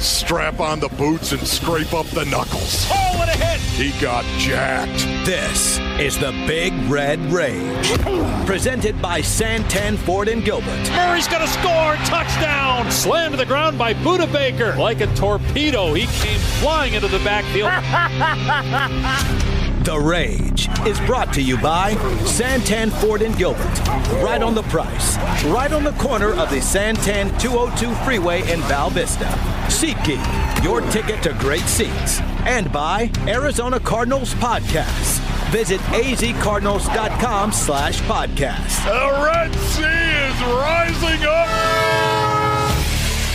strap on the boots and scrape up the knuckles. Oh, what a hit! He got jacked. This is the Big Red Rage. Presented by Santan Ford and Gilbert. Murray's going to score. Touchdown. Slammed to the ground by Budda Baker. Like a torpedo, he came flying into the backfield. The Rage is brought to you by Santan Ford and Gilbert. Right on the price. Right on the corner of the Santan 202 freeway in Val Vista. SeatGeek, your ticket to great seats. And by Arizona Cardinals Podcast. Visit azcardinals.com slash podcast. The Red Sea is rising up.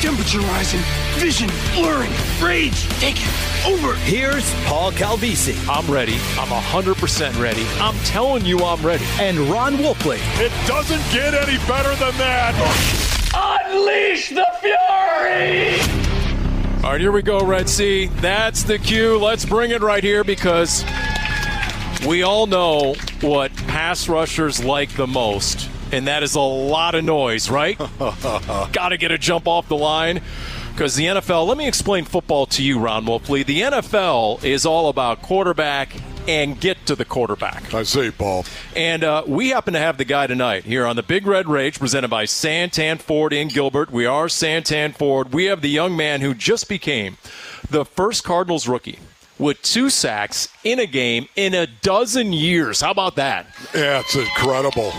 Temperature rising, vision blurring, rage taking over. Here's Paul Calvisi I'm ready. I'm 100% ready. I'm telling you I'm ready. and Ron Wolfley. It doesn't get any better than that. Unleash the fury! All right, here we go, Red Sea. That's the cue. Let's bring it right here because we all know what pass rushers like the most, and that is a lot of noise, right? Got to get a jump off the line. Because the NFL, let me explain football to you, Ron Wolfley. The NFL is all about quarterback and get to the quarterback. I see, Paul. And uh, we happen to have the guy tonight here on the Big Red Rage, presented by Santan Ford in Gilbert. We are Santan Ford. We have the young man who just became the first Cardinals rookie with two sacks in a game in a dozen years. How about that? Yeah, it's incredible.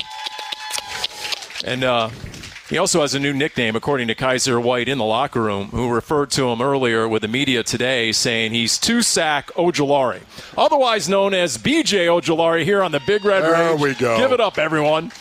And uh, he also has a new nickname, according to Kyzir White in the locker room, who referred to him earlier with the media today, saying he's two sack Ojulari, otherwise known as BJ Ojulari here on the Big Red There Rage. we go. Give it up, everyone.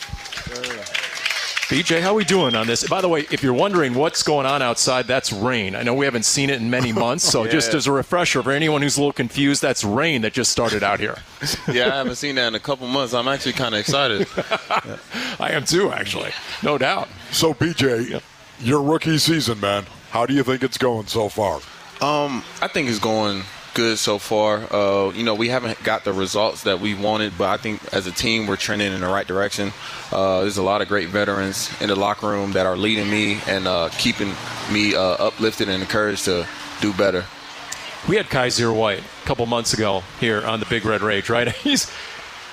BJ, how we doing on this? By the way, if you're wondering what's going on outside, that's rain. I know we haven't seen it in many months, so just as a refresher for anyone who's a little confused, that's rain that just started out here. Yeah, I haven't seen that in a couple months. I'm actually kind of excited. I am too, actually, no doubt. So, BJ, your rookie season, man, how do you think it's going so far? Um, I think it's going good so far. Uh, you know, we haven't got the results that we wanted, but I think as a team we're trending in the right direction. Uh, there's a lot of great veterans in the locker room that are leading me and uh, keeping me uh, uplifted and encouraged to do better. We had Kyzir White a couple months ago here on the Big Red Rage, right? He's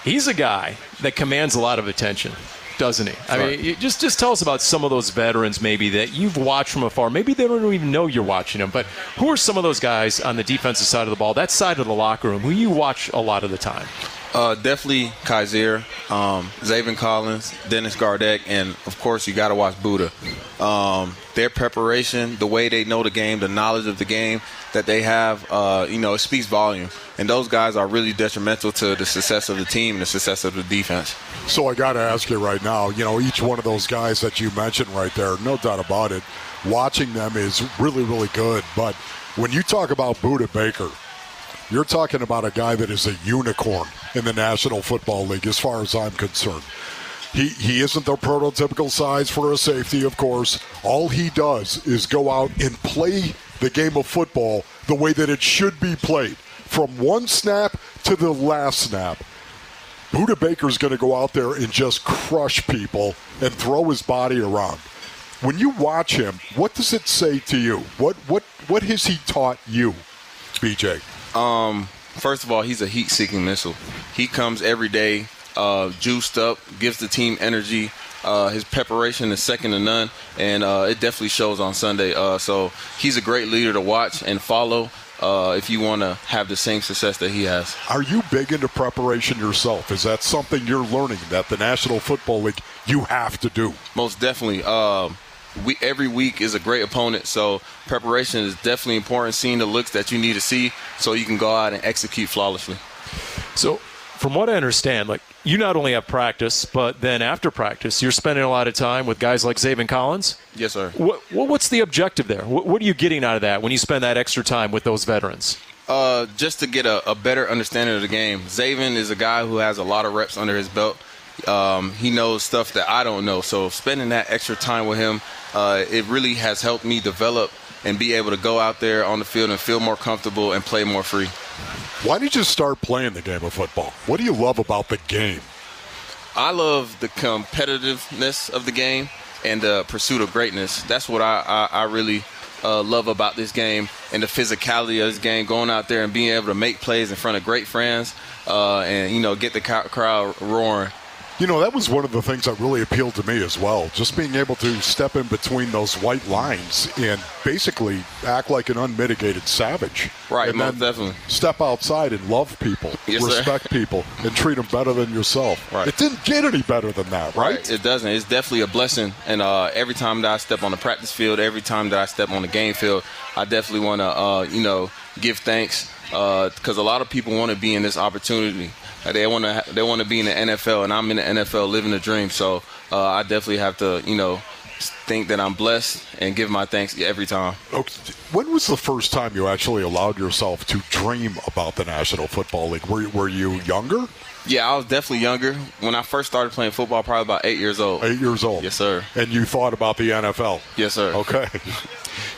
he's a guy that commands a lot of attention, doesn't he? I mean, just just tell us about some of those veterans maybe that you've watched from afar. Maybe they don't even know you're watching them, but who are some of those guys on the defensive side of the ball, that side of the locker room, who you watch a lot of the time? Uh, definitely Kyzir, um, Collins, Dennis Gardeck, and of course you got to watch Budda. Um, their preparation, the way they know the game, the knowledge of the game that they have, uh, you know, it speaks volume. And those guys are really detrimental to the success of the team and the success of the defense. So I got to ask you right now, you know, each one of those guys that you mentioned right there, no doubt about it, watching them is really, really good. But when you talk about Budda Baker, you're talking about a guy that is a unicorn in the National Football League, as far as I'm concerned. He, he isn't the prototypical size for a safety, of course. All he does is go out and play the game of football the way that it should be played, from one snap to the last snap. Budda Baker's going to go out there and just crush people and throw his body around. When you watch him, what does it say to you? What what what has he taught you, BJ? Um, first of all, he's a heat-seeking missile. He comes every day, uh, juiced up, gives the team energy. Uh, his preparation is second to none, and uh, it definitely shows on Sunday. Uh, so he's a great leader to watch and follow uh, if you want to have the same success that he has. Are you big into preparation yourself? Is that something you're learning that the National Football League you have to do? Most definitely. Uh, we every week is a great opponent, so preparation is definitely important. Seeing the looks that you need to see, so you can go out and execute flawlessly. So, from what I understand, like you not only have practice, but then after practice, you're spending a lot of time with guys like Zaven Collins. Yes, sir. What, what what's the objective there? What, what are you getting out of that when you spend that extra time with those veterans? Uh, just to get a, a better understanding of the game. Zaven is a guy who has a lot of reps under his belt. Um, he knows stuff that I don't know. So spending that extra time with him, uh, it really has helped me develop and be able to go out there on the field and feel more comfortable and play more free. Why did you start playing the game of football? What do you love about the game? I love the competitiveness of the game and the pursuit of greatness. That's what I, I, I really uh, love about this game and the physicality of this game, going out there and being able to make plays in front of great friends uh, and, you know, get the crowd roaring. You know, that was one of the things that really appealed to me as well. Just being able to step in between those white lines and basically act like an unmitigated savage. Right, and most definitely. Step outside and love people, yes, respect sir. people, and treat them better than yourself. Right. It didn't get any better than that, right? right. It doesn't. It's definitely a blessing. And uh, every time that I step on the practice field, every time that I step on the game field, I definitely want to, uh, you know, give thanks because uh, a lot of people want to be in this opportunity. They want to they want to be in the NFL, and I'm in the NFL, living the dream. So uh, I definitely have to, you know, think that I'm blessed and give my thanks every time. Okay. When was the first time you actually allowed yourself to dream about the National Football League? Were, were you younger? Yeah, I was definitely younger. When I first started playing football, probably about eight years old. Eight years old. Yes, sir. And you thought about the NFL. Yes, sir. Okay.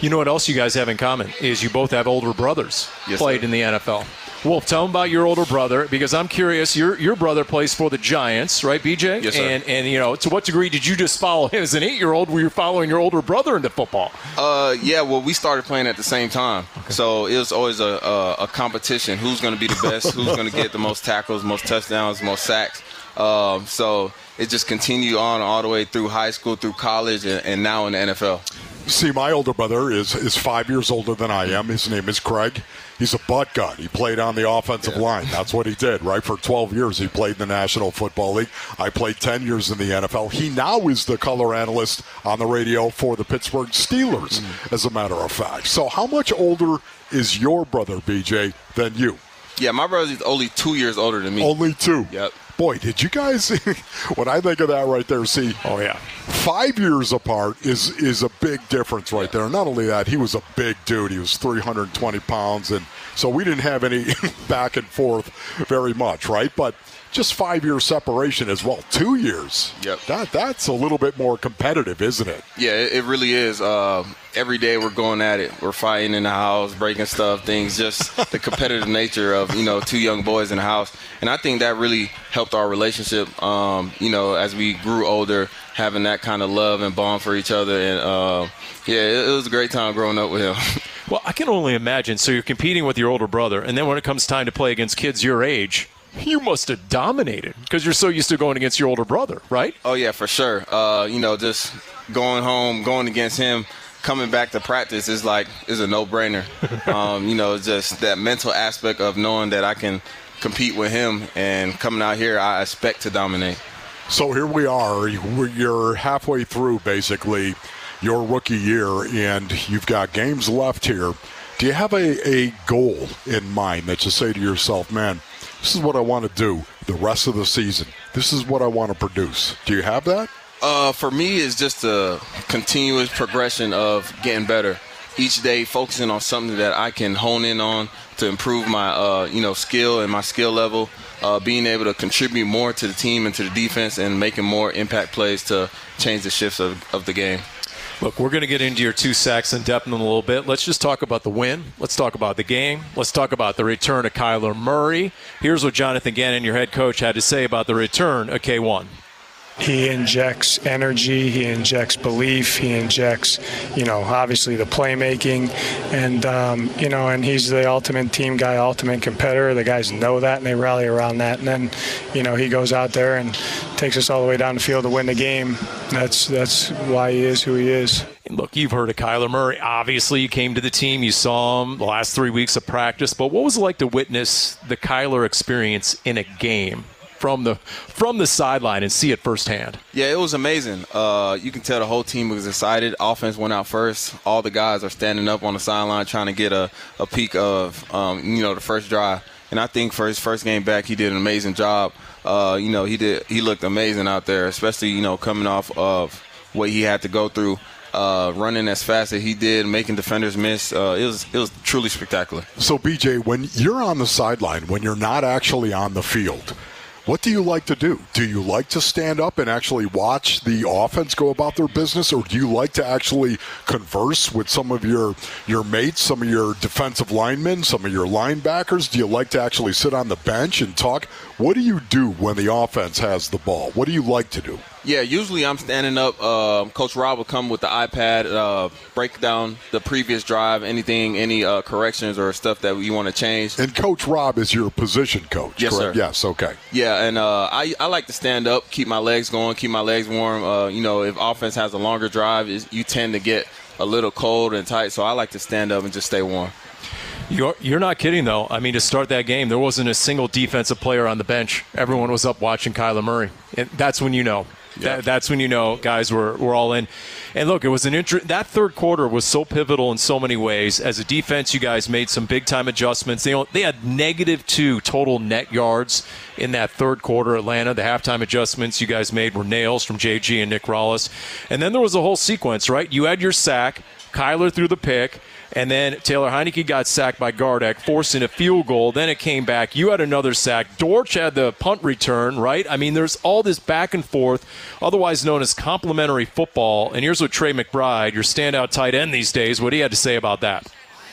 You know what else you guys have in common is you both have older brothers yes, played sir. in the NFL. Wolf, tell them about your older brother because I'm curious. Your your brother plays for the Giants, right, BJ? Yes, sir. And and you know, to what degree did you just follow him as an eight year old? Were you following your older brother into football? Uh, yeah. Well, we started playing at the same time, okay. so it was always a, a, a competition. Who's going to be the best? Who's going to get the most tackles, most touchdowns, most sacks? Um, so it just continued on all the way through high school, through college, and, and now in the NFL. See, my older brother is is five years older than I am. His name is Craig. He's a butt gun. He played on the offensive Yeah. line. That's what he did, right? For 12 years, he played in the National Football League. I played 10 years in the NFL. He now is the color analyst on the radio for the Pittsburgh Steelers, mm. as a matter of fact. So, how much older is your brother, BJ, than you? Yeah, my brother's only two years older than me. Only two. Yep. Boy, did you guys? when I think of that right there, see, Oh yeah. five years apart is is a big difference right there. Not only that, he was a big dude. He was 320 pounds, and so we didn't have any back and forth very much, right? But just five year separation as well. Two years. Yep. That that's a little bit more competitive, isn't it? Yeah, it, it really is. Uh, every day we're going at it. We're fighting in the house, breaking stuff, things. Just the competitive nature of you know two young boys in the house, and I think that really helped our relationship. Um, you know, as we grew older, having that kind of love and bond for each other, and uh, yeah, it, it was a great time growing up with him. Well, I can only imagine. So you're competing with your older brother, and then when it comes time to play against kids your age, you must have dominated because you're so used to going against your older brother, right? Oh yeah, for sure. Uh, you know, just going home, going against him, coming back to practice is like is a no brainer. um, you know, just that mental aspect of knowing that I can compete with him and coming out here, I expect to dominate. So here we are. You're halfway through basically your rookie year, and you've got games left here. Do you have a, a goal in mind that you say to yourself, man, this is what I want to do the rest of the season? This is what I want to produce. Do you have that? Uh, for me, it's just a continuous progression of getting better. Each day, focusing on something that I can hone in on to improve my, uh, you know, skill and my skill level. Uh, being able to contribute more to the team and to the defense, and making more impact plays to change the shifts of, of the game. Look, we're going to get into your two sacks in depth in a little bit. Let's just talk about the win. Let's talk about the game. Let's talk about the return of Kyler Murray. Here's what Jonathan Gannon, your head coach, had to say about the return of K1. He injects energy, he injects belief, he injects, you know, obviously the playmaking, and um, you know, and he's the ultimate team guy, ultimate competitor. The guys know that and they rally around that. And then, you know, he goes out there and takes us all the way down the field to win the game. That's that's why he is who he is. Look, you've heard of Kyler Murray. Obviously, you came to the team, you saw him the last three weeks of practice. But what was it like to witness the Kyler experience in a game from the from the sideline and see it firsthand? Yeah, it was amazing. Uh, you can tell the whole team was excited. Offense went out first. All the guys are standing up on the sideline trying to get a, a peek of um, you know the first drive. And I think for his first game back, he did an amazing job. Uh, you know, he did he looked amazing out there, especially you know coming off of what he had to go through. Uh, running as fast as he did, making defenders miss, uh, it was it was truly spectacular. So, BJ, when you're on the sideline, when you're not actually on the field, what do you like to do? Do you like to stand up and actually watch the offense go about their business, or do you like to actually converse with some of your your mates, some of your defensive linemen, some of your linebackers? Do you like to actually sit on the bench and talk? What do you do when the offense has the ball? What do you like to do? Yeah, usually I'm standing up. Uh, Coach Rob will come with the iPad, uh, break down the previous drive, anything, any uh, corrections or stuff that you want to change. And Coach Rob is your position coach, Yes, correct? sir. Yes, okay. Yeah, and uh, I, I like to stand up, keep my legs going, keep my legs warm. Uh, you know, if offense has a longer drive, you tend to get a little cold and tight, so I like to stand up and just stay warm. You're, you're not kidding, though. I mean, to start that game, there wasn't a single defensive player on the bench. Everyone was up watching Kyler Murray. And that's when you know. That, that's when you know guys were, were all in. And look, it was an inter- that third quarter was so pivotal in so many ways. As a defense, you guys made some big time adjustments. They, they had negative two total net yards in that third quarter. Atlanta, the halftime adjustments you guys made were nails from JG and Nick Rallis. And then there was a whole sequence, right? You had your sack, Kyler threw the pick. And then Taylor Heinicke got sacked by Gardeck, forcing a field goal. Then it came back. You had another sack. Dortch had the punt return, right? I mean, there's all this back and forth, otherwise known as complementary football. And here's what Trey McBride, your standout tight end these days, what he had to say about that.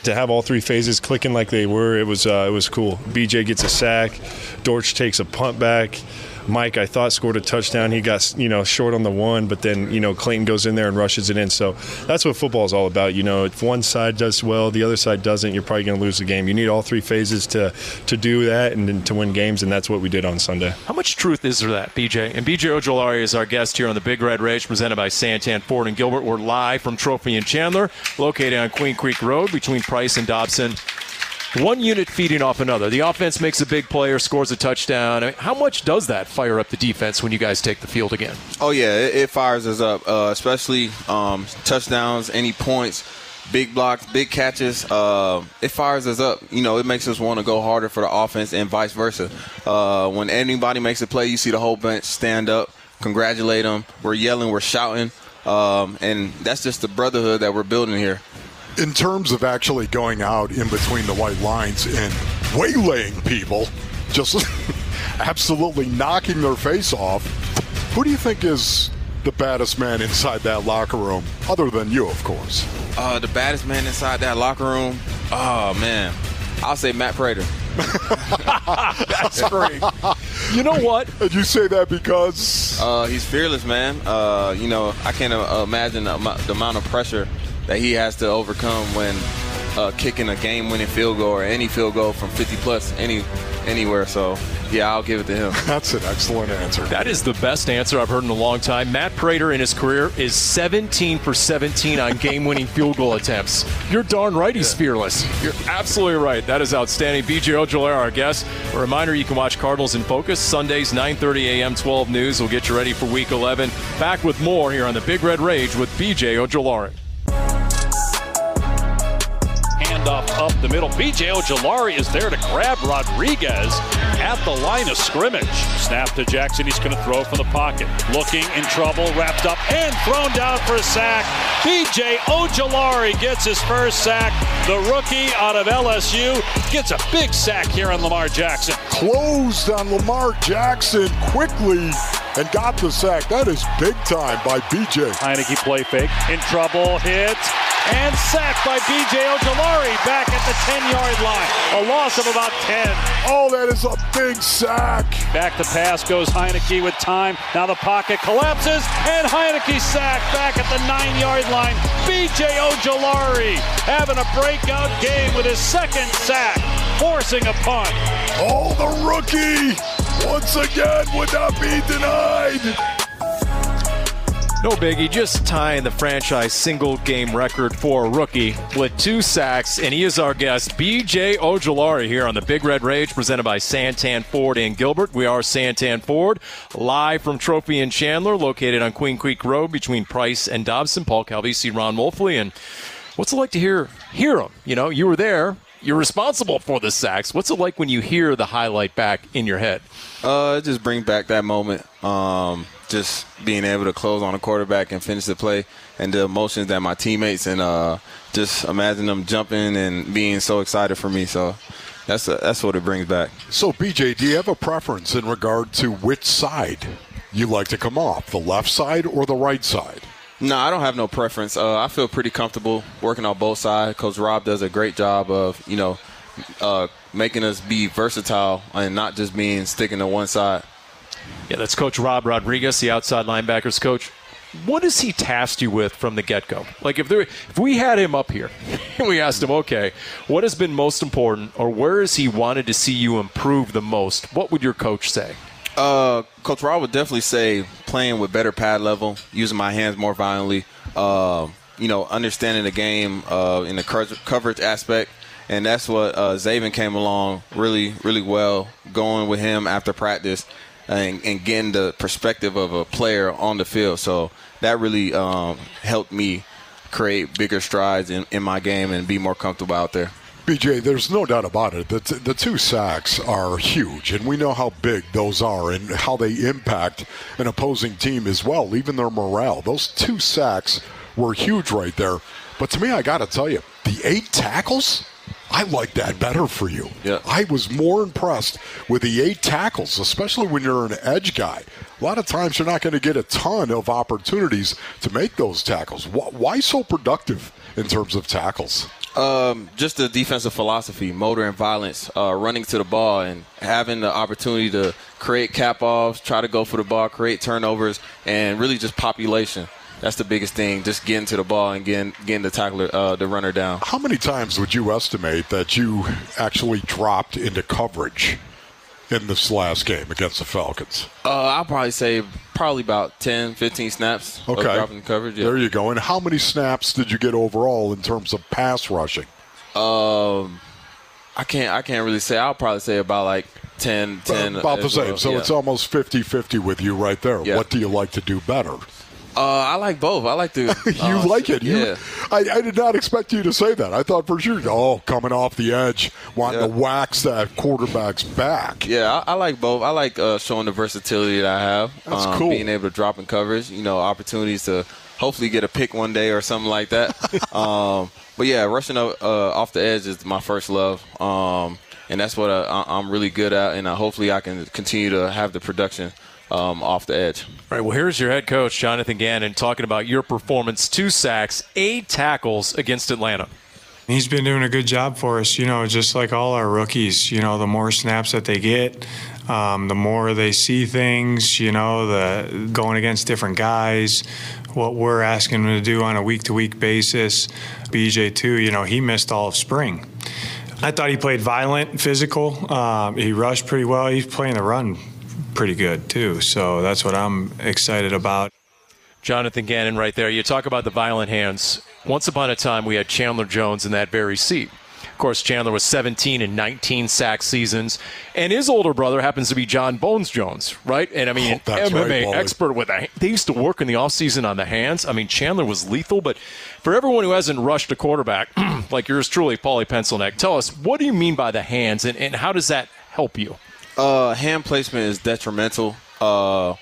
to have all three phases clicking like they were, it was uh, it was cool. BJ gets a sack, Dortch takes a punt back. Mike, I thought scored a touchdown. He got you know short on the one, but then you know Clayton goes in there and rushes it in. So that's what football is all about. You know, if one side does well, the other side doesn't, you're probably going to lose the game. You need all three phases to to do that and, then to win games, and that's what we did on Sunday. How much truth is there that, BJ? And BJ Ojulari is our guest here on the Big Red Rage, presented by Santan Ford and Gilbert. We're live from Trophy and Chandler, located on Queen Creek Road between Price and Dobson. One unit feeding off another. The offense makes a big player, scores a touchdown. I mean, how much does that fire up the defense when you guys take the field again? Oh yeah, it, it fires us up, uh, especially um, touchdowns, any points, big blocks, big catches. Uh, it fires us up. You know, it makes us want to go harder for the offense and vice versa. Uh, when anybody makes a play, you see the whole bench stand up, congratulate them. We're yelling, we're shouting, um, and that's just the brotherhood that we're building here. In terms of actually going out in between the white lines and waylaying people, just absolutely knocking their face off, who do you think is the baddest man inside that locker room, other than you, of course? Uh, the baddest man inside that locker room. Oh man, I'll say Matt Prater. That's great. you know what? And you say that because Uh, he's fearless, man. Uh, you know, I can't uh, imagine the, amou- the amount of pressure that he has to overcome when uh, kicking a game-winning field goal or any field goal from 50 plus any anywhere. So, yeah, I'll give it to him. that's an excellent answer. That is the best answer I've heard in a long time. Matt Prater in his career is 17 for 17 on game winning field goal attempts. You're darn right he's fearless. You're absolutely right. That is outstanding. BJ Ojulari, our guest. A reminder you can watch Cardinals in Focus Sundays, 9.30 a.m., 12 News. We'll get you ready for week 11. Back with more here on the Big Red Rage with BJ Ojulari. Handoff up the middle. BJ Ojulari is there to grab Rodriguez at the line of scrimmage. Snap to Jackson. He's going to throw from the pocket. Looking in trouble, wrapped up and thrown down for a sack. BJ Ojulari gets his first sack. The rookie out of LSU gets a big sack here on Lamar Jackson. Closed on Lamar Jackson quickly and got the sack. That is big time by BJ. Heinicke play fake. In trouble, hits, and sacked by BJ Ojulari back at the 10 yard line. A loss of about 10. Oh, that is a big sack. Back to pass goes Heinicke with time. Now the pocket collapses, and Heinicke sacked back at the nine yard line. BJ Ojulari having a breakout game with his second sack, forcing a punt. Oh, the rookie once again would not be denied. No biggie, just tying the franchise single game record for a rookie with two sacks, and he is our guest, BJ Ojulari, here on the Big Red Rage, presented by Santan Ford and Gilbert. We are Santan Ford, live from Trophy and Chandler, located on Queen Creek Road between Price and Dobson. Paul Calvisi, Ron Wolfley, and what's it like to hear hear him? You know, you were there. You're responsible for the sacks. What's it like when you hear the highlight back in your head? Uh, just bring back that moment. Um, just being able to close on a quarterback and finish the play, and the emotions that my teammates and uh, just imagine them jumping and being so excited for me. So that's that's what it brings back. So, BJ, do you have a preference in regard to which side you like to come off, the left side or the right side? No, I don't have no preference. Uh, I feel pretty comfortable working on both sides. Coach Rob does a great job of you know uh, making us be versatile and not just being sticking to one side. Yeah, that's Coach Rob Rodriguez, the outside linebackers coach. What has he tasked you with from the get go? Like, if there, if we had him up here and we asked him, okay, what has been most important, or where has he wanted to see you improve the most? What would your coach say? Uh, Coach Rob would definitely say playing with better pad level, using my hands more violently. Uh, you know, understanding the game uh, in the coverage aspect, and that's what uh, Zaven came along really, really well. Going with him after practice and, and, getting the perspective of a player on the field. So that really um, helped me create bigger strides in, in my game and be more comfortable out there. BJ, there's no doubt about it. The, t- the two sacks are huge, and we know how big those are and how they impact an opposing team as well, even their morale. Those two sacks were huge right there. But to me, I got to tell you, the eight tackles, I like that better for you. Yeah. I was more impressed with the eight tackles, especially when you're an edge guy. A lot of times you're not going to get a ton of opportunities to make those tackles. Why so productive in terms of tackles? Um, just the defensive philosophy, motor and violence, uh, running to the ball and having the opportunity to create cap offs, try to go for the ball, create turnovers, and really just population. That's the biggest thing, just getting to the ball and getting getting the tackler, uh, the runner down. How many times would you estimate that you actually dropped into coverage in this last game against the Falcons? Uh, I'll probably say probably about 10, 15 snaps okay. dropping coverage. Yeah. There you go. And how many snaps did you get overall in terms of pass rushing? Um, I can't I can't really say. I'll probably say about like 10, 10 about the same. Well. So yeah. it's almost 50-50 with you right there. Yeah. What do you like to do better? Uh, I like both. I like to. you uh, like it. You, yeah. I, I, did not expect you to say that. I thought for sure, oh, coming off the edge, wanting Yeah. to wax that quarterback's back. Yeah, I, I like both. I like uh, showing the versatility that I have. That's um, cool. Being able to drop in coverage, you know, opportunities to hopefully get a pick one day or something like that. um, but yeah, rushing uh, off the edge is my first love. Um, and that's what I, I'm really good at. And uh, hopefully I can continue to have the production um, off the edge. All right, well, here's your head coach, Jonathan Gannon, talking about your performance two sacks, eight tackles against Atlanta. He's been doing a good job for us, you know, just like all our rookies. You know, the more snaps that they get, um, the more they see things, you know, the going against different guys, what we're asking them to do on a week to week basis. BJ, too, you know, he missed all of spring. I thought he played violent, physical. Um, he rushed pretty well. He's playing the run pretty good, too. So that's what I'm excited about. Jonathan Gannon, right there. You talk about the violent hands. Once upon a time, we had Chandler Jones in that very seat. Of course, Chandler was 17 and 19 sack seasons, and his older brother happens to be Jon Bones Jones, right? And I mean, Oh, that's MMA right, expert with a. They used to work in the offseason on the hands. I mean, Chandler was lethal, but for everyone who hasn't rushed a quarterback like yours truly, Paulie Pencilneck, tell us what do you mean by the hands, and, and how does that help you? Uh, hand placement is detrimental. Uh,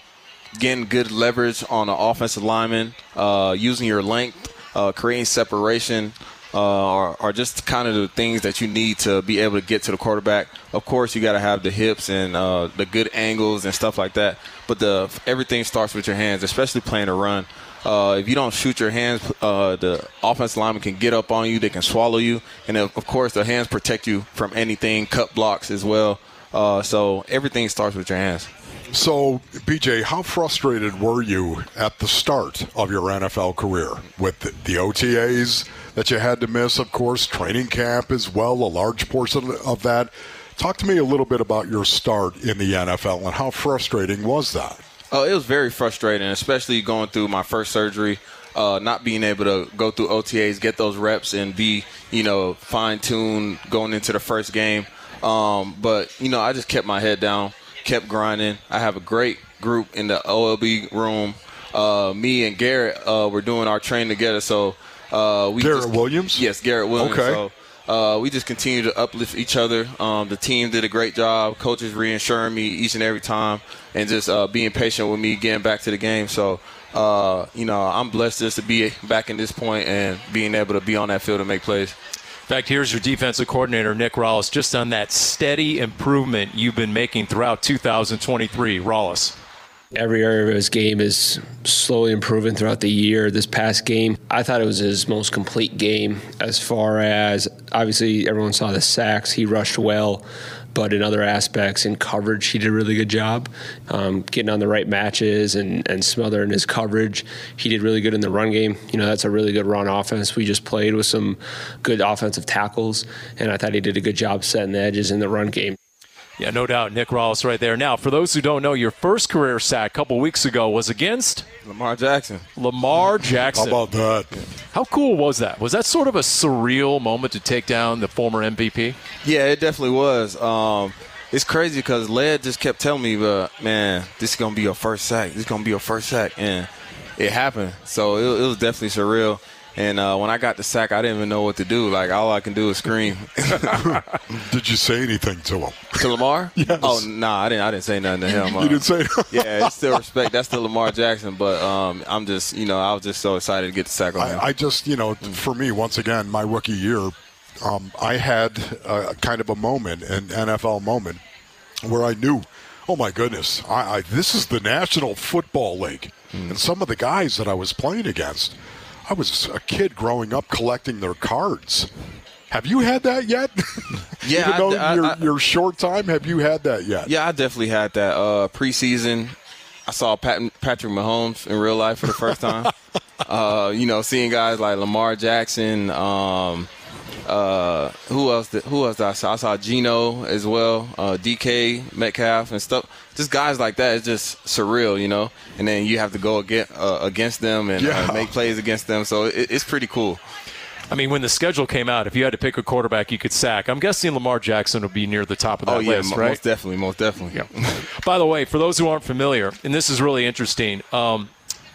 getting good leverage on the offensive lineman, uh, using your length, uh, creating separation, uh, are, are just kind of the things that you need to be able to get to the quarterback. Of course, you got to have the hips and uh, the good angles and stuff like that. But the everything starts with your hands, especially playing a run. Uh, if you don't shoot your hands, uh, the offensive lineman can get up on you. They can swallow you, and of course, the hands protect you from anything, cut blocks as well. Uh, so everything starts with your hands. So, BJ, how frustrated were you at the start of your NFL career with the, the OTAs that you had to miss, of course, training camp as well, a large portion of that? Talk to me a little bit about your start in the NFL and how frustrating was that? Oh, it was very frustrating, especially going through my first surgery, uh, not being able to go through OTAs, get those reps, and be, you know, fine tuned going into the first game. Um, but you know, I just kept my head down, kept grinding. I have a great group in the OLB room. Uh, me and Garrett uh, were doing our training together, so uh, we Garrett just- Williams? Yes, Garrett Williams. Okay. So, uh, we just continue to uplift each other. Um, the team did a great job. Coaches reassuring me each and every time, and just uh, being patient with me getting back to the game. So, uh, you know, I'm blessed just to be back in this point and being able to be on that field and make plays. In fact, here's your defensive coordinator, Nick Rallis, just on that steady improvement you've been making throughout 2023. Rallis. Every area of his game is slowly improving throughout the year. This past game, I thought it was his most complete game as far as obviously everyone saw the sacks. He rushed well, but in other aspects, in coverage, he did a really good job um, getting on the right matches and, and smothering his coverage. He did really good in the run game. You know, that's a really good run offense. We just played with some good offensive tackles, and I thought he did a good job setting the edges in the run game. Yeah, no doubt. Nick Rallis right there. Now, for those who don't know, your first career sack a couple weeks ago was against Lamar Jackson. Lamar Jackson. How about that? How cool was that? Was that sort of a surreal moment to take down the former MVP? Yeah, it definitely was. Um, it's crazy because Led just kept telling me, "But man, this is gonna be your first sack. This is gonna be your first sack," and it happened. So it, it was definitely surreal. And uh, when I got the sack, I didn't even know what to do. Like all I can do is scream. Did you say anything to him? to Lamar? Yes. Oh no, nah, I didn't. I didn't say nothing to him. You didn't say. yeah, it's still respect. That's still Lamar Jackson. But um, I'm just, you know, I was just so excited to get the sack on him. I, I just, you know, for me, once again, my rookie year, um, I had a, kind of a moment, an NFL moment, where I knew, oh my goodness, I, I, this is the National Football League, Hmm. and some of the guys that I was playing against, I was a kid growing up collecting their cards. Have you had that yet? Yeah, Even I- though I- your, I- your short time, have you had that yet? Yeah, I definitely had that uh, preseason. I saw Pat, Patrick Mahomes in real life for the first time. uh, you know, seeing guys like Lamar Jackson. Um, uh, who else? Did, who else? Did I saw? I saw Geno as well. Uh, DK Metcalf and stuff. Just guys like that. It's just surreal, you know. And then you have to go against uh, against them and Yeah. uh, make plays against them. So it, it's pretty cool. I mean, when the schedule came out, if you had to pick a quarterback you could sack, I'm guessing Lamar Jackson would be near the top of that oh yeah, list, mo- right? most definitely, most definitely. Yeah. By the way, for those who aren't familiar, and this is really interesting, um,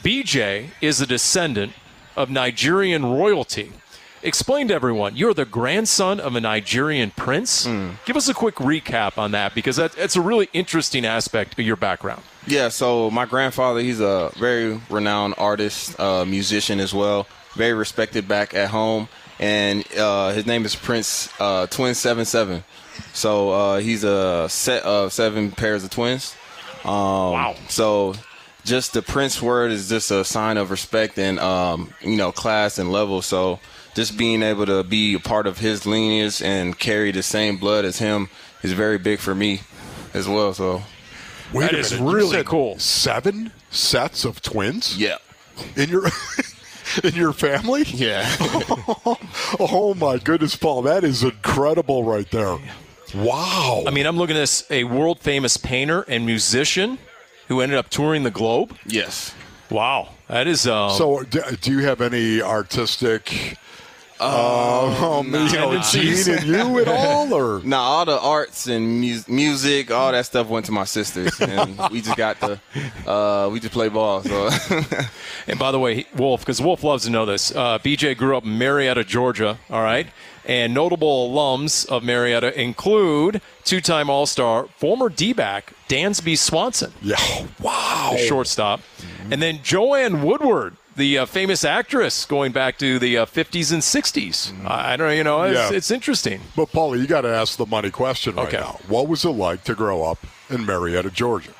BJ is a descendant of Nigerian royalty. Explain to everyone, you're the grandson of a Nigerian prince. Give us a quick recap on that because that, that's a really interesting aspect of your background. Yeah, so my grandfather, he's a very renowned artist, uh, musician as well, very respected back at home, and uh, his name is Prince uh, Twin Seven Seven. So uh, he's a set of seven pairs of twins. Um, Wow. So just the Prince word is just a sign of respect and um, you know class and level. So just being able to be a part of his lineage and carry the same blood as him is very big for me as well. So Wait That a is minute, you really said cool. Seven sets of twins yeah, in your in your family? yeah. oh my goodness, Paul, that is incredible right there. Wow. I mean, I'm looking at this a world famous painter and musician who ended up touring the globe. yes. Wow, that is um, so, do, do you have any artistic, um, you know, tendencies. gene in you at all, or Nah, all the arts and mu- music, all that stuff went to my sisters, and we just got to, uh, we just play ball. So, And by the way, Wolf, because Wolf loves to know this, uh, BJ grew up in Marietta, Georgia, all right? And notable alums of Marietta include two time All Star, former D back Dansby Swanson, yeah? Wow. shortstop. And then Joanne Woodward, the uh, famous actress going back to the uh, 50s and 60s. I I don't know, you know, it's, Yeah. it's interesting. But Paulie, you got to ask the money question right Okay. now. What was it like to grow up in Marietta, Georgia?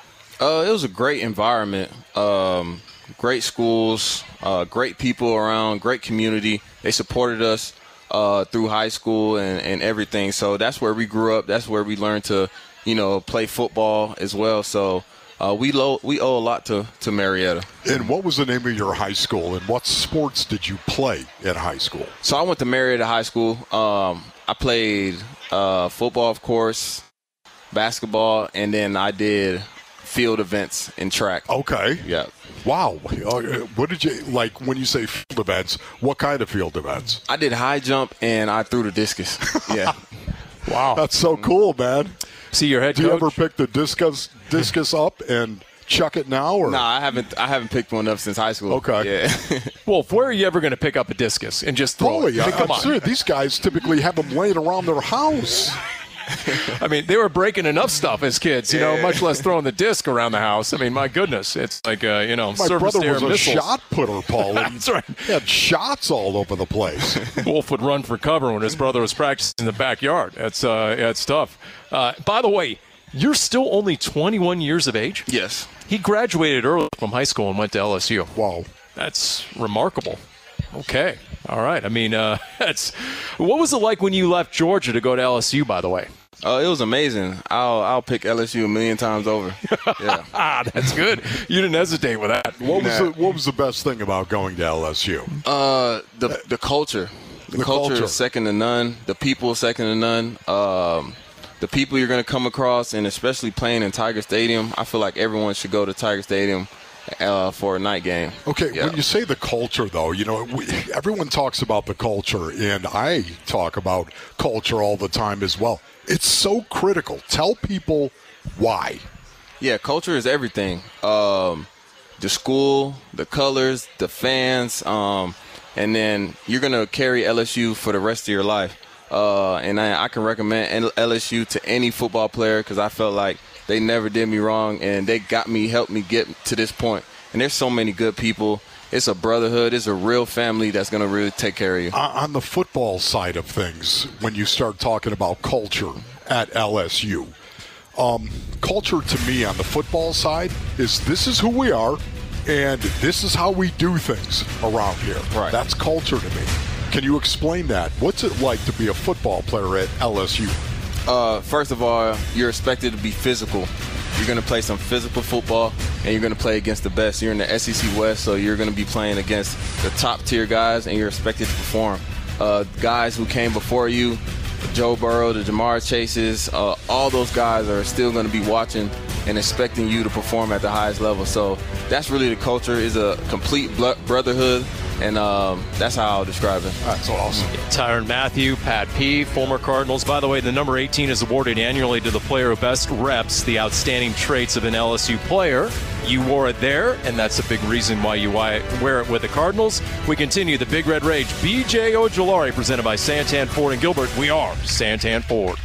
uh, it was a great environment, um, great schools, uh, great people around, great community. They supported us uh, through high school and, and everything. So that's where we grew up. That's where we learned to, you know, play football as well. So uh, we lo- we owe a lot to to Marietta. And what was the name of your high school, and what sports did you play at high school? So I went to Marietta High School. Um, I played uh, football, of course, basketball, and then I did field events in track. Okay. Yeah. Wow. Uh, what did you like when you say field events? What kind of field events? I did high jump and I threw the discus. Yeah. Wow. That's so cool, man. See your head Do you ever pick the discus discus up and chuck it now, or no, I haven't. I haven't picked one up since high school. Okay. Yeah. Wolf, where are you ever going to pick up a discus and just throw Holy, it? I I, mean, come I'm on. serious. These guys typically have them laying around their house. I mean, they were breaking enough stuff as kids, you know, much less throwing the disc around the house. I mean, my goodness, it's like uh, you know, My surface brother was a missiles. shot putter, Paul. and That's right. He had shots all over the place. Wolf would run for cover when his brother was practicing in the backyard. That's uh, that's tough. Uh, by the way, You're still only 21 years of age? Yes. He graduated early from high school and went to LSU. Wow. That's remarkable. Okay. All right. I mean, uh, that's what was it like when you left Georgia to go to LSU? By the way. Uh, it was amazing. I'll I'll pick LSU a million times over. Yeah. ah, that's good. You didn't hesitate with that. What was the, what was the best thing about going to LSU? Uh, the the culture. The, The culture, culture. is second to none. The people second to none. Um, the people you're going to come across, and especially playing in Tiger Stadium, I feel like everyone should go to Tiger Stadium uh, for a night game. Okay, Yeah. when you say the culture, though, you know, we, everyone talks about the culture, and I talk about culture all the time as well. It's so critical. Tell people why. Yeah, culture is everything. Um, the school, the colors, the fans, um, and then you're gonna carry LSU for the rest of your life. Uh, and I, I can recommend LSU to any football player because I felt like they never did me wrong and they got me, helped me get to this point. And there's so many good people. It's a brotherhood. It's a real family that's gonna really take care of you. On on the football side of things, when you start talking about culture at LSU, um, culture to me on the football side is this is who we are, and this is how we do things around here. Right. That's culture to me. Can you explain that? What's it like to be a football player at LSU? Uh, first of all, you're expected to be physical. You're going to play some physical football, and you're going to play against the best. You're in the SEC West, so you're going to be playing against the top tier guys, and you're expected to perform. Uh, guys who came before you, Joe Burrow, the Ja'Marr Chases, uh, all those guys are still going to be watching and expecting you to perform at the highest level. So that's really the culture. is a complete brotherhood, and um, that's how I'll describe it. That's awesome. Tyrann Mathieu, Pat P, former Cardinals. By the way, the number 18 is awarded annually to the player who best reps the outstanding traits of an LSU player. You wore it there, and that's a big reason why you wear it with the Cardinals. We continue the Big Red Rage. BJ Ojulari, presented by Santan Ford and Gilbert. We are Santan Ford.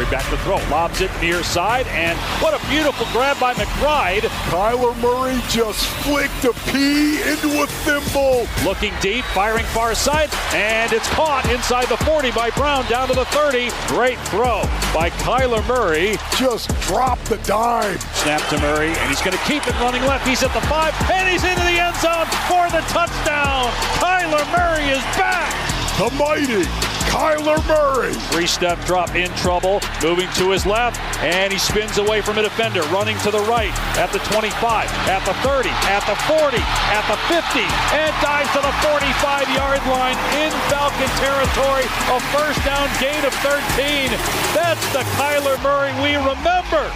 Murray back to throw. Lobs it near side, and what a beautiful grab by McBride. Kyler Murray just flicked a pea into a thimble. Looking deep, firing far side, and it's caught inside the 40 by Brown down to the 30. Great throw by Kyler Murray. Just dropped the dime. Snap to Murray, and he's going to keep it running left. He's at the five, and he's into the end zone for the touchdown. Kyler Murray is back. The mighty Kyler Murray. Three step drop in trouble, moving to his left, and he spins away from a defender, running to the right at the 25, at the 30, at the 40, at the 50, and dives to the 45 yard line in Falcon territory. A first down gain of 13. That's the Kyler Murray we remember.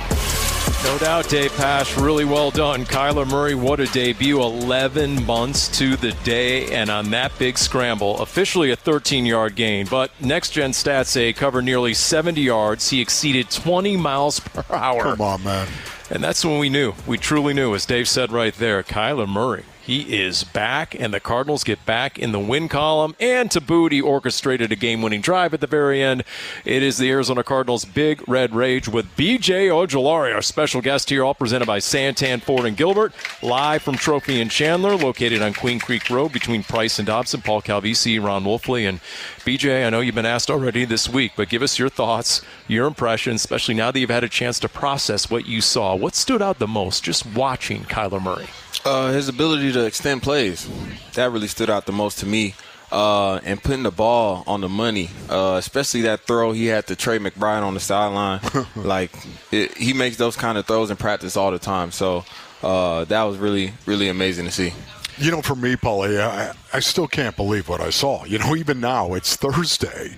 No doubt, Dave Pasch, really well done. Kyler Murray, what a debut. 11 months to the day, and on that big scramble, officially a 13 yard gain. But next gen stats say cover nearly 70 yards. He exceeded 20 miles per hour. Come on, man. And that's when we knew, we truly knew, as Dave said right there, Kyler Murray. He is back, and the Cardinals get back in the win column. And to boot, he orchestrated a game winning drive at the very end. It is the Arizona Cardinals' big red rage with BJ Ojulari, our special guest here, all presented by Santan Ford and Gilbert, live from Trophy and Chandler, located on Queen Creek Road between Price and Dobson. Paul Calvisi, Ron Wolfley, and BJ. I know you've been asked already this week, but give us your thoughts, your impressions, especially now that you've had a chance to process what you saw. What stood out the most just watching Kyler Murray? Uh, his ability to extend plays. That really stood out the most to me. Uh, and putting the ball on the money, uh, especially that throw he had to Trey McBride on the sideline. like, it, he makes those kind of throws in practice all the time. So uh, that was really, really amazing to see. You know, for me, Paulie, I, I still can't believe what I saw. You know, even now, it's Thursday.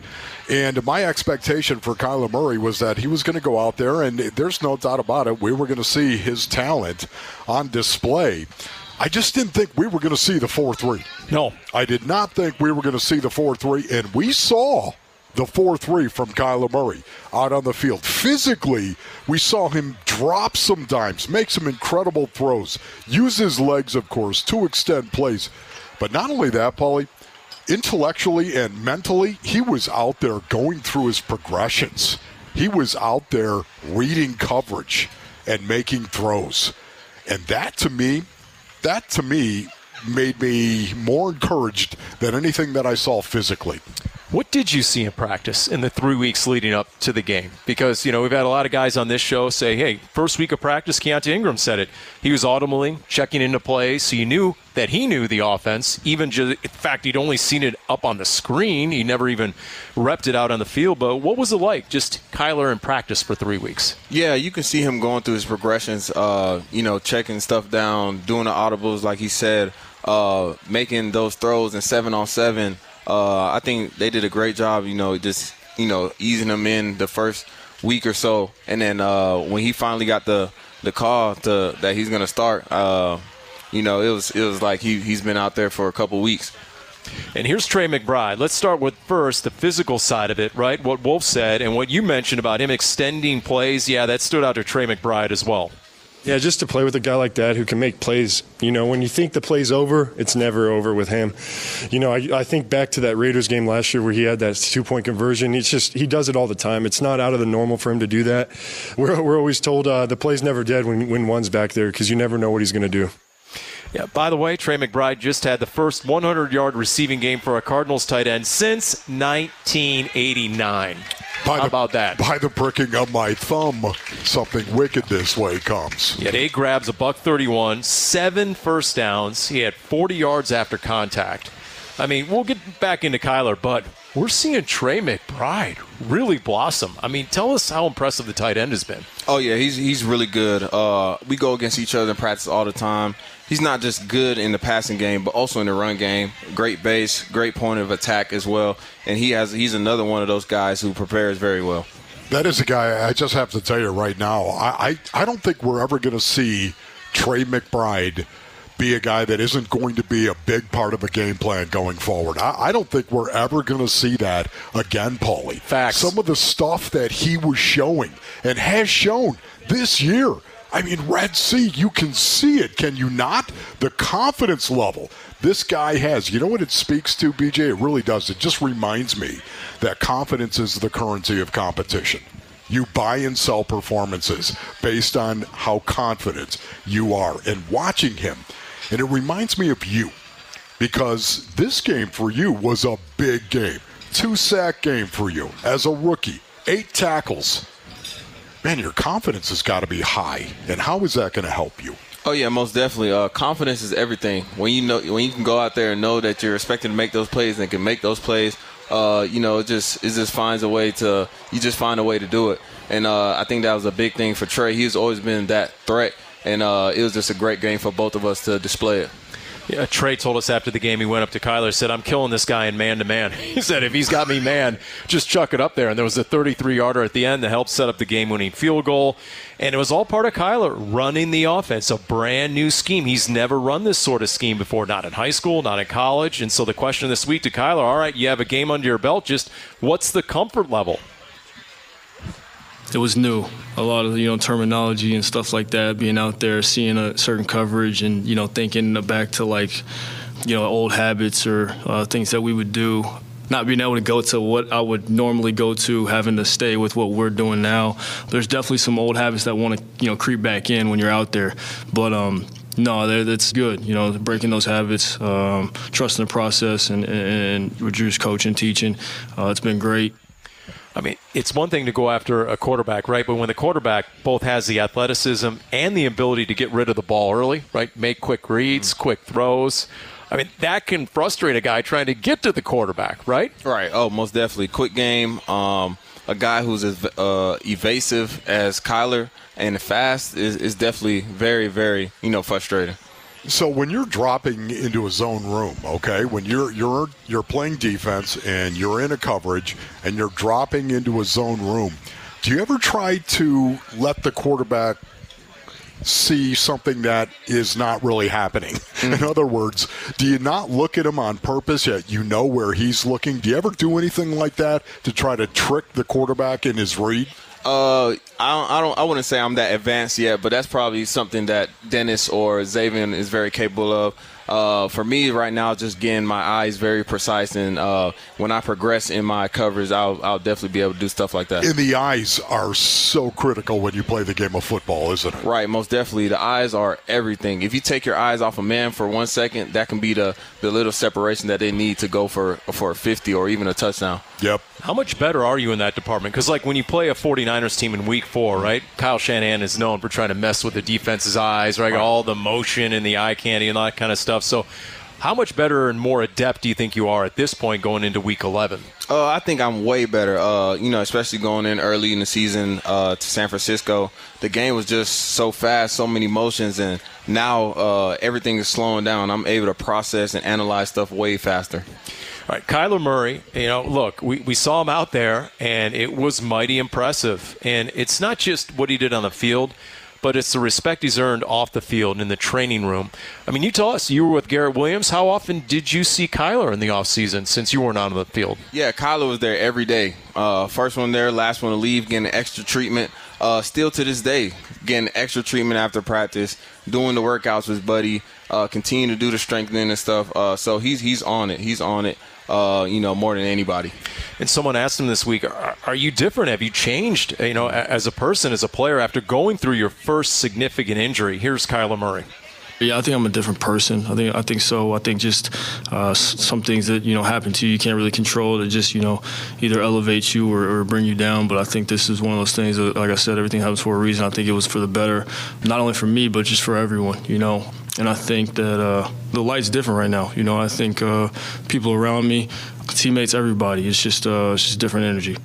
And my expectation for Kyler Murray was that he was going to go out there, and there's no doubt about it, we were going to see his talent on display. I just didn't think we were going to see the 4 3. No. I did not think we were going to see the 4 3, and we saw the 4 3 from Kyler Murray out on the field. Physically, we saw him drop some dimes, make some incredible throws, use his legs, of course, to extend plays. But not only that, Paulie, intellectually and mentally, he was out there going through his progressions. He was out there reading coverage and making throws. And that to me, that to me made me more encouraged than anything that I saw physically. What did you see in practice in the three weeks leading up to the game? Because, you know, we've had a lot of guys on this show say, hey, first week of practice, Keaontay Ingram said it. He was audibly checking into plays, so you knew that he knew the offense. Even just, in fact, he'd only seen it up on the screen. He never even repped it out on the field. But what was it like, just Kyler in practice for three weeks? Yeah, you can see him going through his progressions, uh, you know, checking stuff down, doing the audibles, like he said, uh, making those throws in seven on seven uh, I think they did a great job. You know, just you know easing him in the first week or so, and then uh, when he finally got the the call to that he's to start, uh, you know, it was it was like he he's been out there for a couple weeks. And here's Trey McBride. Let's start with first the physical side of it, right? What Wolf said and what you mentioned about him extending plays. Yeah, that stood out to Trey McBride as well. Yeah, just to play with a guy like that who can make plays. You know, when you think the play's over, it's never over with him. You know, I, I think back to that Raiders game last year where he had that two point conversion. It's just, he does it all the time. It's not out of the normal for him to do that. We're, we're always told uh, the play's never dead when, when one's back there because you never know what he's going to do. Yeah, by the way, Trey McBride just had the first 100 yard receiving game for a Cardinals tight end since 1989. By How the, about that? By the pricking of my thumb, something wicked this way comes. He had eight grabs, a buck 31, seven first downs. He had 40 yards after contact. I mean, we'll get back into Kyler, but we're seeing Trey McBride really blossom. I mean, tell us how impressive the tight end has been. Oh yeah, he's he's really good. Uh, we go against each other in practice all the time. He's not just good in the passing game, but also in the run game. Great base, great point of attack as well. And he has he's another one of those guys who prepares very well. That is a guy. I just have to tell you right now. I I, I don't think we're ever going to see Trey McBride be a guy that isn't going to be a big part of a game plan going forward. I, I don't think we're ever going to see that again, Paulie. Facts. Some of the stuff that he was showing and has shown this year. I mean, Red Sea, you can see it, can you not? The confidence level this guy has. You know what it speaks to, BJ? It really does. It just reminds me that confidence is the currency of competition. You buy and sell performances based on how confident you are. And watching him, and it reminds me of you because this game for you was a big game. Two sack game for you as a rookie, eight tackles. Man, your confidence has got to be high. And how is that going to help you? Oh yeah, most definitely. Uh, confidence is everything. When you know, when you can go out there and know that you're expected to make those plays and can make those plays, uh, you know, it just it just finds a way to you just find a way to do it. And uh, I think that was a big thing for Trey. He's always been that threat, and uh, it was just a great game for both of us to display it. Yeah, Trey told us after the game he went up to Kyler said, "I'm killing this guy in man to man." He said, "If he's got me man, just chuck it up there." And there was a 33-yarder at the end that helped set up the game-winning field goal, and it was all part of Kyler running the offense, a brand new scheme. He's never run this sort of scheme before, not in high school, not in college. And so the question this week to Kyler: All right, you have a game under your belt. Just what's the comfort level? It was new. A lot of you know terminology and stuff like that. Being out there, seeing a certain coverage, and you know thinking back to like you know old habits or uh, things that we would do. Not being able to go to what I would normally go to, having to stay with what we're doing now. There's definitely some old habits that want to you know creep back in when you're out there, but um, no, that's good. You know, breaking those habits, um, trusting the process, and, and, and Drew's coaching, teaching, uh, it's been great. I mean, it's one thing to go after a quarterback, right? But when the quarterback both has the athleticism and the ability to get rid of the ball early, right? Make quick reads, mm-hmm. quick throws. I mean, that can frustrate a guy trying to get to the quarterback, right? Right. Oh, most definitely. Quick game. Um, a guy who's as uh, evasive as Kyler and fast is, is definitely very, very, you know, frustrating. So when you're dropping into a zone room, okay, when you're you're you're playing defense and you're in a coverage and you're dropping into a zone room, do you ever try to let the quarterback see something that is not really happening? Mm-hmm. In other words, do you not look at him on purpose yet you know where he's looking? Do you ever do anything like that to try to trick the quarterback in his read? Uh, I don't, I don't, I wouldn't say I'm that advanced yet, but that's probably something that Dennis or Zaven is very capable of. Uh, for me right now, just getting my eyes very precise, and uh, when I progress in my coverage, I'll, I'll definitely be able to do stuff like that. And the eyes are so critical when you play the game of football, isn't it? Right, most definitely. The eyes are everything. If you take your eyes off a man for one second, that can be the, the little separation that they need to go for for a 50 or even a touchdown. Yep. How much better are you in that department? Because, like, when you play a 49ers team in week four, right? Kyle Shanahan is known for trying to mess with the defense's eyes, right? All the motion and the eye candy and all that kind of stuff. So, how much better and more adept do you think you are at this point going into week 11? Uh, I think I'm way better. Uh, you know, especially going in early in the season uh, to San Francisco. The game was just so fast, so many motions, and now uh, everything is slowing down. I'm able to process and analyze stuff way faster. All right, Kyler Murray, you know, look, we, we saw him out there, and it was mighty impressive. And it's not just what he did on the field, but it's the respect he's earned off the field in the training room. I mean, you tell us, you were with Garrett Williams. How often did you see Kyler in the offseason since you weren't on the field? Yeah, Kyler was there every day. Uh, first one there, last one to leave, getting extra treatment. Uh, still to this day, getting extra treatment after practice, doing the workouts with Buddy, uh, continue to do the strengthening and stuff. Uh, so he's he's on it. He's on it uh, you know, more than anybody. And someone asked him this week, are, are, you different? Have you changed, you know, as a person, as a player, after going through your first significant injury? Here's Kyler Murray. Yeah, I think I'm a different person. I think I think so. I think just uh, some things that you know happen to you, you can't really control. That just you know either elevate you or, or, bring you down. But I think this is one of those things. That, like I said, everything happens for a reason. I think it was for the better, not only for me but just for everyone. You know, and I think that uh, the light's different right now. You know, I think uh, people around me, teammates, everybody, it's just uh, it's just different energy.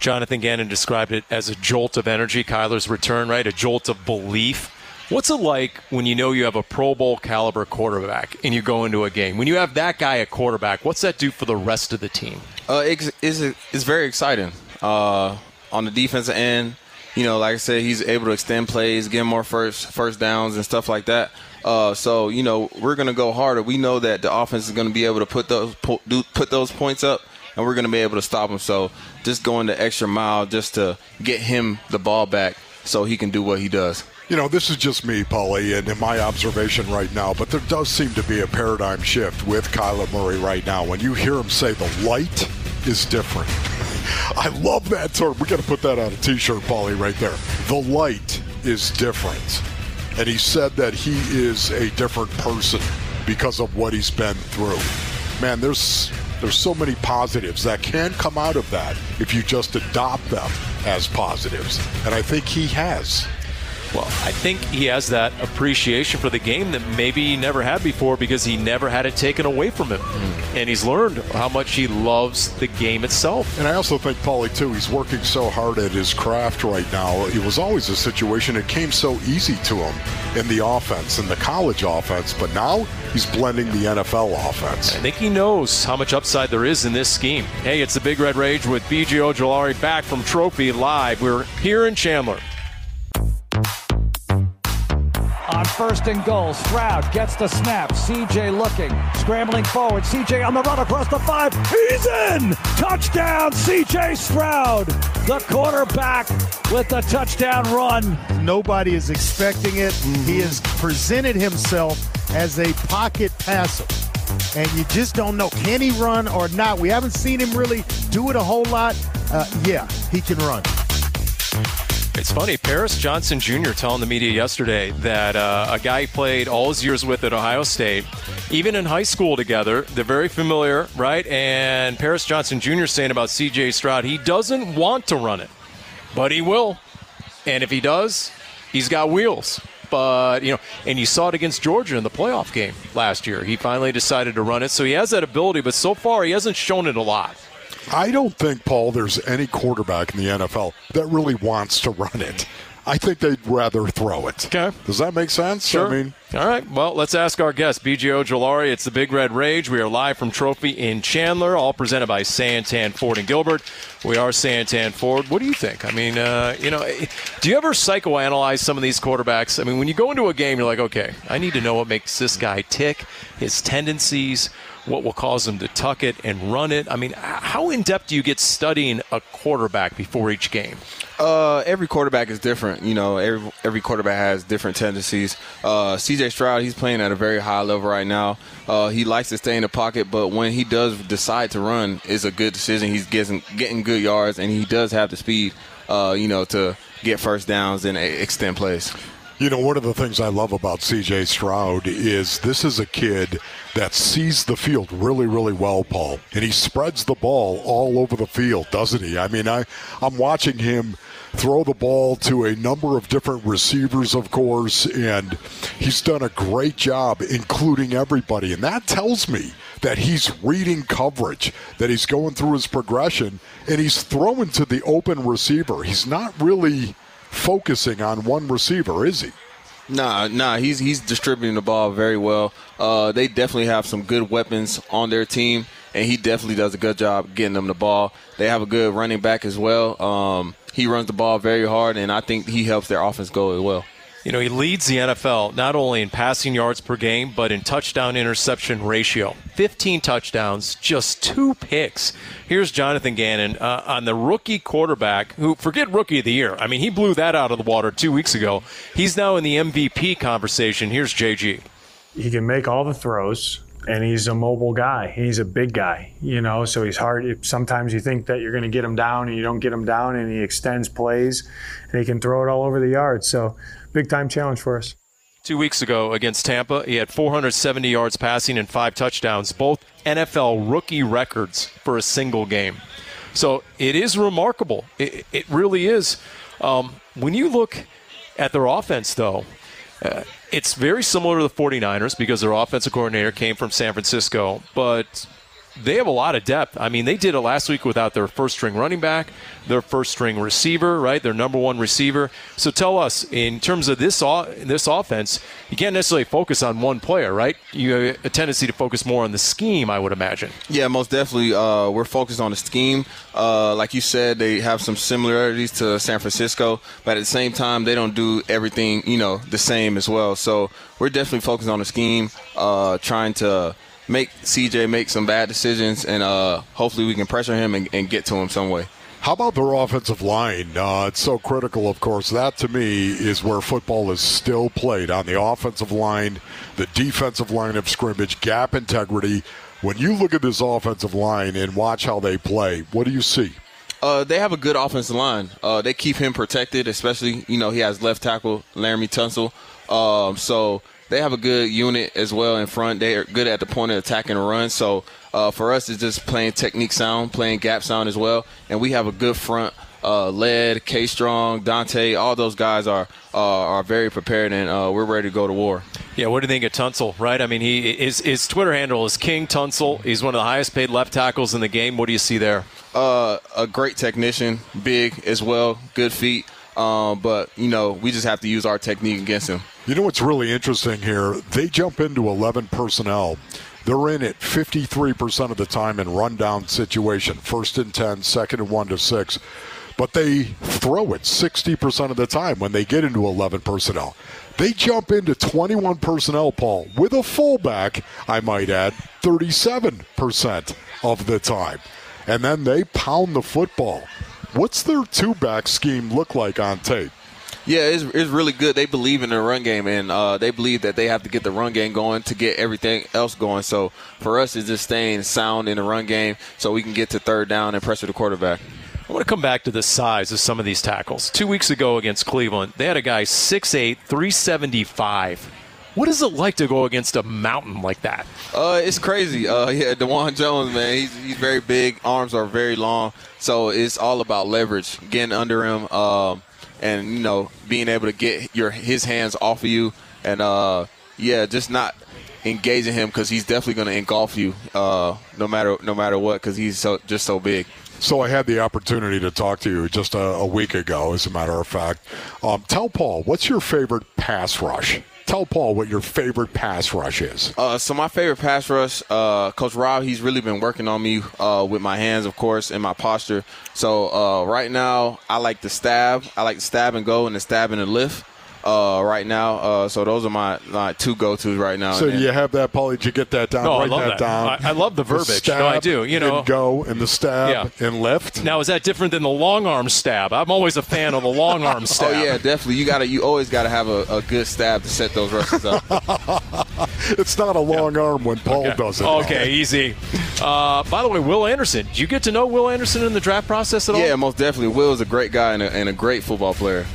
Jonathan Gannon described it as a jolt of energy. Kyler's return, right? A jolt of belief. What's it like when you know you have a Pro Bowl caliber quarterback and you go into a game? When you have that guy at quarterback, what's that do for the rest of the team? Uh, it's, it's, it's very exciting. Uh, on the defensive end, you know, like I said, he's able to extend plays, get more first first downs and stuff like that. Uh, so you know we're going to go harder. We know that the offense is going to be able to put those put those points up, and we're going to be able to stop them. So just going the extra mile just to get him the ball back so he can do what he does. You know, this is just me, Paulie, and in my observation right now, but there does seem to be a paradigm shift with Kyler Murray right now. When you hear him say the light is different. I love that term. We got to put that on a t-shirt, Paulie, right there. The light is different and he said that he is a different person because of what he's been through. Man, there's there's so many positives that can come out of that if you just adopt them as positives, and I think he has. Well, I think he has that appreciation for the game that maybe he never had before because he never had it taken away from him. Mm. And he's learned how much he loves the game itself. And I also think, Paulie, too, he's working so hard at his craft right now. It was always a situation it came so easy to him in the offense, in the college offense, but now he's blending the NFL offense. I think he knows how much upside there is in this scheme. Hey, it's the Big Red Rage with BJ Ojulari back from Trophy Live. We're here in Chandler. First and goal, Stroud gets the snap. CJ looking, scrambling forward. CJ on the run across the five. He's in! Touchdown, CJ Stroud, the quarterback with the touchdown run. Nobody is expecting it. Mm-hmm. He has presented himself as a pocket passer and you just don't know can he run or not. We haven't seen him really do it a whole lot. Uh, yeah, he can run. It's funny, Paris Johnson Jr. telling the media yesterday that uh, a guy he played all his years with at Ohio State, even in high school together, they're very familiar, right? And Paris Johnson Jr. saying about C.J. Stroud, he doesn't want to run it, but he will, and if he does, he's got wheels. But you know, and you saw it against Georgia in the playoff game last year. He finally decided to run it, so he has that ability. But so far, he hasn't shown it a lot. I don't think, Paul, there's any quarterback in the NFL that really wants to run it. I think they'd rather throw it. Okay. Does that make sense? Sure. I mean, all right. Well, let's ask our guest, BJ Ojulari. It's the Big Red Rage. We are live from Trophy in Chandler, all presented by Santan Ford and Gilbert. We are Santan Ford. What do you think? I mean, uh, you know, do you ever psychoanalyze some of these quarterbacks? I mean, when you go into a game, you're like, okay, I need to know what makes this guy tick, his tendencies what will cause them to tuck it and run it? I mean, how in depth do you get studying a quarterback before each game? Uh, every quarterback is different. You know, every every quarterback has different tendencies. Uh, C.J. Stroud, he's playing at a very high level right now. Uh, he likes to stay in the pocket, but when he does decide to run, it's a good decision. He's getting getting good yards, and he does have the speed. Uh, you know, to get first downs and extend plays. You know, one of the things I love about CJ Stroud is this is a kid that sees the field really, really well, Paul. And he spreads the ball all over the field, doesn't he? I mean, I, I'm watching him throw the ball to a number of different receivers, of course, and he's done a great job including everybody. And that tells me that he's reading coverage, that he's going through his progression, and he's throwing to the open receiver. He's not really focusing on one receiver, is he? Nah, nah, he's he's distributing the ball very well. Uh, they definitely have some good weapons on their team, and he definitely does a good job getting them the ball. They have a good running back as well. Um, he runs the ball very hard, and I think he helps their offense go as well. You know, he leads the NFL not only in passing yards per game, but in touchdown interception ratio. 15 touchdowns, just two picks. Here's Jonathan Gannon uh, on the rookie quarterback, who, forget rookie of the year. I mean, he blew that out of the water two weeks ago. He's now in the MVP conversation. Here's JG. He can make all the throws and he's a mobile guy. He's a big guy, you know, so he's hard. Sometimes you think that you're going to get him down and you don't get him down, and he extends plays and he can throw it all over the yard. So big time challenge for us. Two weeks ago against Tampa, he had 470 yards passing and five touchdowns, both NFL rookie records for a single game. So it is remarkable. It, it really is. Um, when you look at their offense, though, uh, it's very similar to the 49ers because their offensive coordinator came from San Francisco, but they have a lot of depth. I mean, they did it last week without their first string running back, their first string receiver, right? Their number one receiver. So tell us, in terms of this this offense, you can't necessarily focus on one player, right? You have a tendency to focus more on the scheme, I would imagine. Yeah, most definitely. Uh, we're focused on the scheme. Uh, like you said, they have some similarities to San Francisco, but at the same time, they don't do everything, you know, the same as well. So we're definitely focused on the scheme, uh, trying to make CJ make some bad decisions, and uh, hopefully we can pressure him and, and, get to him some way. How about their offensive line? Uh, it's so critical, of course. That to me is where football is still played on the offensive line, the defensive line of scrimmage, gap integrity. When you look at this offensive line and watch how they play, what do you see? Uh, they have a good offensive line. Uh, they keep him protected, especially you know he has left tackle Laremy Tunsil. Um, so they have a good unit as well in front. They are good at the point of attack and run. So uh, for us, it's just playing technique sound, playing gap sound as well, and we have a good front. Uh, Led, K Strong, Dante, all those guys are uh, are very prepared, and uh, we're ready to go to war. Yeah, what do you think of Tunsil? Right? I mean, he his, his Twitter handle is King Tunsil. He's one of the highest paid left tackles in the game. What do you see there? Uh, a great technician, big as well, good feet. Um, but you know, we just have to use our technique against him. You know what's really interesting here? They jump into 11 personnel. They're in it 53% of the time in rundown situation, first and 10, second and 1 to 6. But they throw it 60% of the time when they get into 11 personnel. They jump into 21 personnel, Paul, with a fullback, I might add, 37% of the time. And then they pound the football. What's their two back scheme look like on tape? Yeah, it's, it's really good. They believe in the run game, and uh, they believe that they have to get the run game going to get everything else going. So for us, it's just staying sound in the run game so we can get to third down and pressure the quarterback. I want to come back to the size of some of these tackles. Two weeks ago against Cleveland, they had a guy 6'8", 375. What is it like to go against a mountain like that? Uh, it's crazy. Uh, yeah, Dawand Jones, man, he's, he's very big. Arms are very long, so it's all about leverage, getting under him. Um, and you know being able to get your his hands off of you and uh, yeah, just not engaging him because he's definitely going to engulf you uh, no matter no matter what because he's so just so big. So I had the opportunity to talk to you just a, a week ago, as a matter of fact. Um, tell Paul, what's your favorite pass rush? Tell Paul what your favorite pass rush is. Uh, so my favorite pass rush, uh, Coach Rob, he's really been working on me uh, with my hands, of course, and my posture. So uh, right now, I like to stab. I like to stab and go and the stab and the lift. Uh, right now. Uh, so those are my, my two go tos right now. So And do then- you have that, Paulie? Did you get that down? No, I love that, that. down. I- I love the verbiage. No, I do, you know. and go and the stab Yeah. and lift. Now, is that different than the long arm stab? I'm always a fan of the long arm stab. Oh yeah, definitely. You gotta. You always gotta have a, a good stab to set those rushes up. it's not a long arm when Paul Okay. does it. Okay, easy. Uh, by the way, Will Anderson. Did you get to know Will Anderson in the draft process at all? yeah, most definitely. Will is a great guy and a, and a great football player.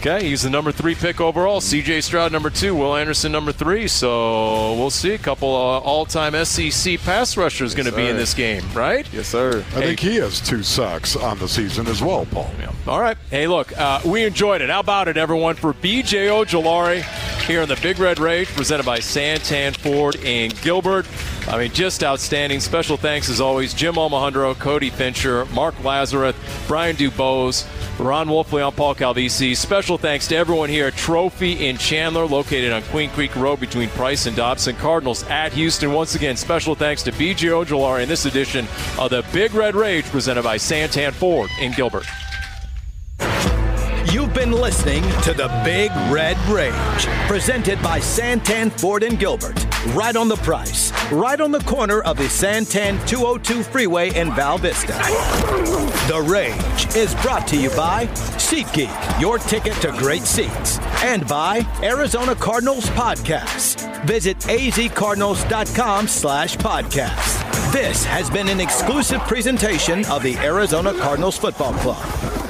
Okay, he's the number three pick overall. C.J. Stroud number two. Will Anderson number three. So we'll see. A couple uh, all-time SEC pass rushers going to be in this game, right? Yes, sir. I think he has two sacks on the season as well, Paul. Yeah. All right. Hey, look, uh, we enjoyed it. How about it, everyone? For BJ Ojulari here on the Big Red Rage, presented by Santan Ford and Gilbert. I mean, just outstanding. Special thanks, as always, Jim Almohandro, Cody Fincher, Mark Lazarus, Brian Dubose, Ron Wolfley on Paul Calvisi. Special thanks to everyone here at Trophy in Chandler, located on Queen Creek Road between Price and Dobson. Cardinals at Houston. Once again, special thanks to BJ Ojulari in this edition of the Big Red Rage, presented by Santan Ford and Gilbert. You've been listening to the Big Red Rage, presented by Santan Ford and Gilbert. Right on the price, right on the corner of the Santan 202 freeway in Val Vista. The Rage is brought to you by SeatGeek, your ticket to great seats, and by Arizona Cardinals Podcasts. Visit azcardinals.com slash podcast. This has been an exclusive presentation of the Arizona Cardinals Football Club.